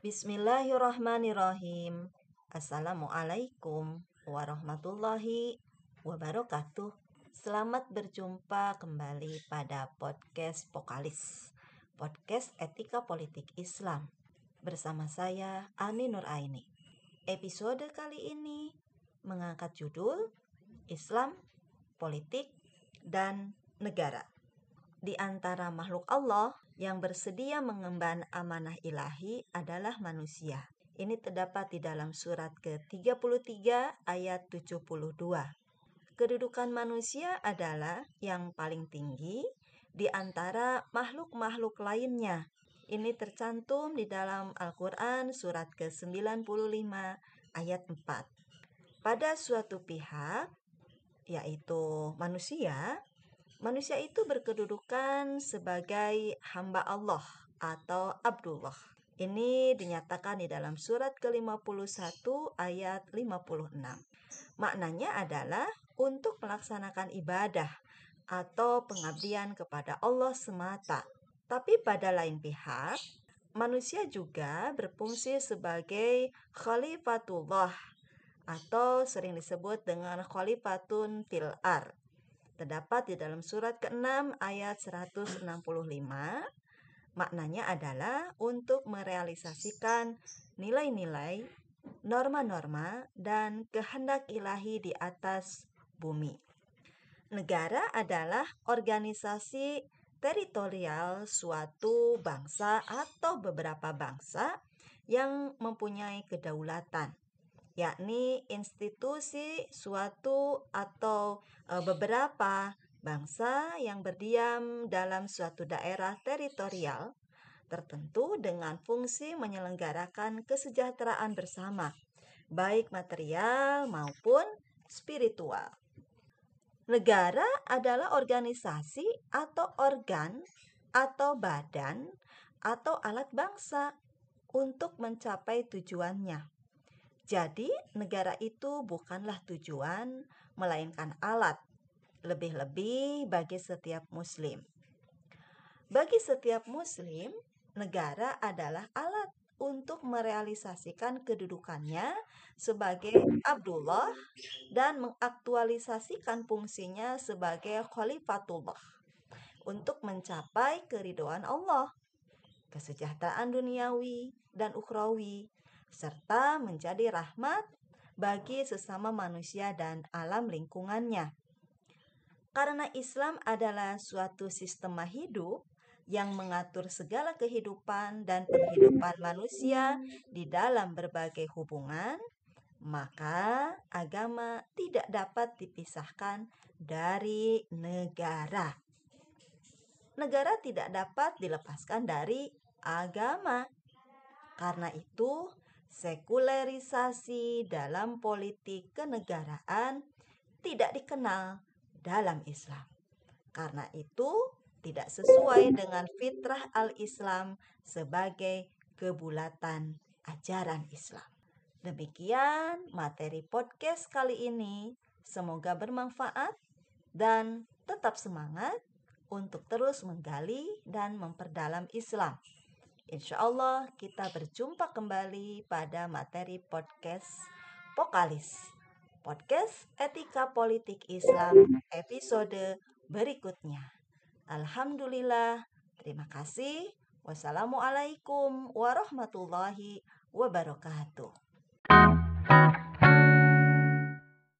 Bismillahirrahmanirrahim. Assalamualaikum warahmatullahi wabarakatuh. Selamat berjumpa kembali pada podcast Pokalis, podcast etika politik Islam. Bersama saya Ani Nur Aini. Episode kali ini mengangkat judul Islam, Politik, dan Negara. Di antara makhluk Allah yang bersedia mengemban amanah ilahi adalah manusia. Ini terdapat di dalam surat ke-33 ayat 72. Kedudukan manusia adalah yang paling tinggi di antara makhluk-makhluk lainnya. Ini tercantum di dalam Al-Quran surat ke-95 ayat 4. Pada suatu pihak, yaitu manusia, Manusia itu berkedudukan sebagai hamba Allah atau Abdullah. Ini dinyatakan di dalam surat ke-51 ayat 56. Maknanya adalah untuk melaksanakan ibadah atau pengabdian kepada Allah semata. Tapi pada lain pihak, manusia juga berfungsi sebagai khalifatullah atau sering disebut dengan khalifatun fil ar terdapat di dalam surat ke-6 ayat 165. Maknanya adalah untuk merealisasikan nilai-nilai, norma-norma, dan kehendak ilahi di atas bumi. Negara adalah organisasi teritorial suatu bangsa atau beberapa bangsa yang mempunyai kedaulatan yakni institusi suatu atau e, beberapa bangsa yang berdiam dalam suatu daerah teritorial tertentu dengan fungsi menyelenggarakan kesejahteraan bersama, baik material maupun spiritual. Negara adalah organisasi atau organ atau badan atau alat bangsa untuk mencapai tujuannya. Jadi, negara itu bukanlah tujuan, melainkan alat, lebih-lebih bagi setiap Muslim. Bagi setiap Muslim, negara adalah alat untuk merealisasikan kedudukannya sebagai Abdullah dan mengaktualisasikan fungsinya sebagai Khalifatullah untuk mencapai keridoan Allah, kesejahteraan duniawi dan ukhrawi, serta menjadi rahmat bagi sesama manusia dan alam lingkungannya. Karena Islam adalah suatu sistem hidup yang mengatur segala kehidupan dan penghidupan manusia di dalam berbagai hubungan, maka agama tidak dapat dipisahkan dari negara. Negara tidak dapat dilepaskan dari agama. Karena itu, Sekularisasi dalam politik kenegaraan tidak dikenal dalam Islam. Karena itu, tidak sesuai dengan fitrah al-Islam sebagai kebulatan ajaran Islam. Demikian materi podcast kali ini. Semoga bermanfaat dan tetap semangat untuk terus menggali dan memperdalam Islam. Insya Allah kita berjumpa kembali pada materi podcast Pokalis. Podcast Etika Politik Islam episode berikutnya. Alhamdulillah, terima kasih. Wassalamualaikum warahmatullahi wabarakatuh.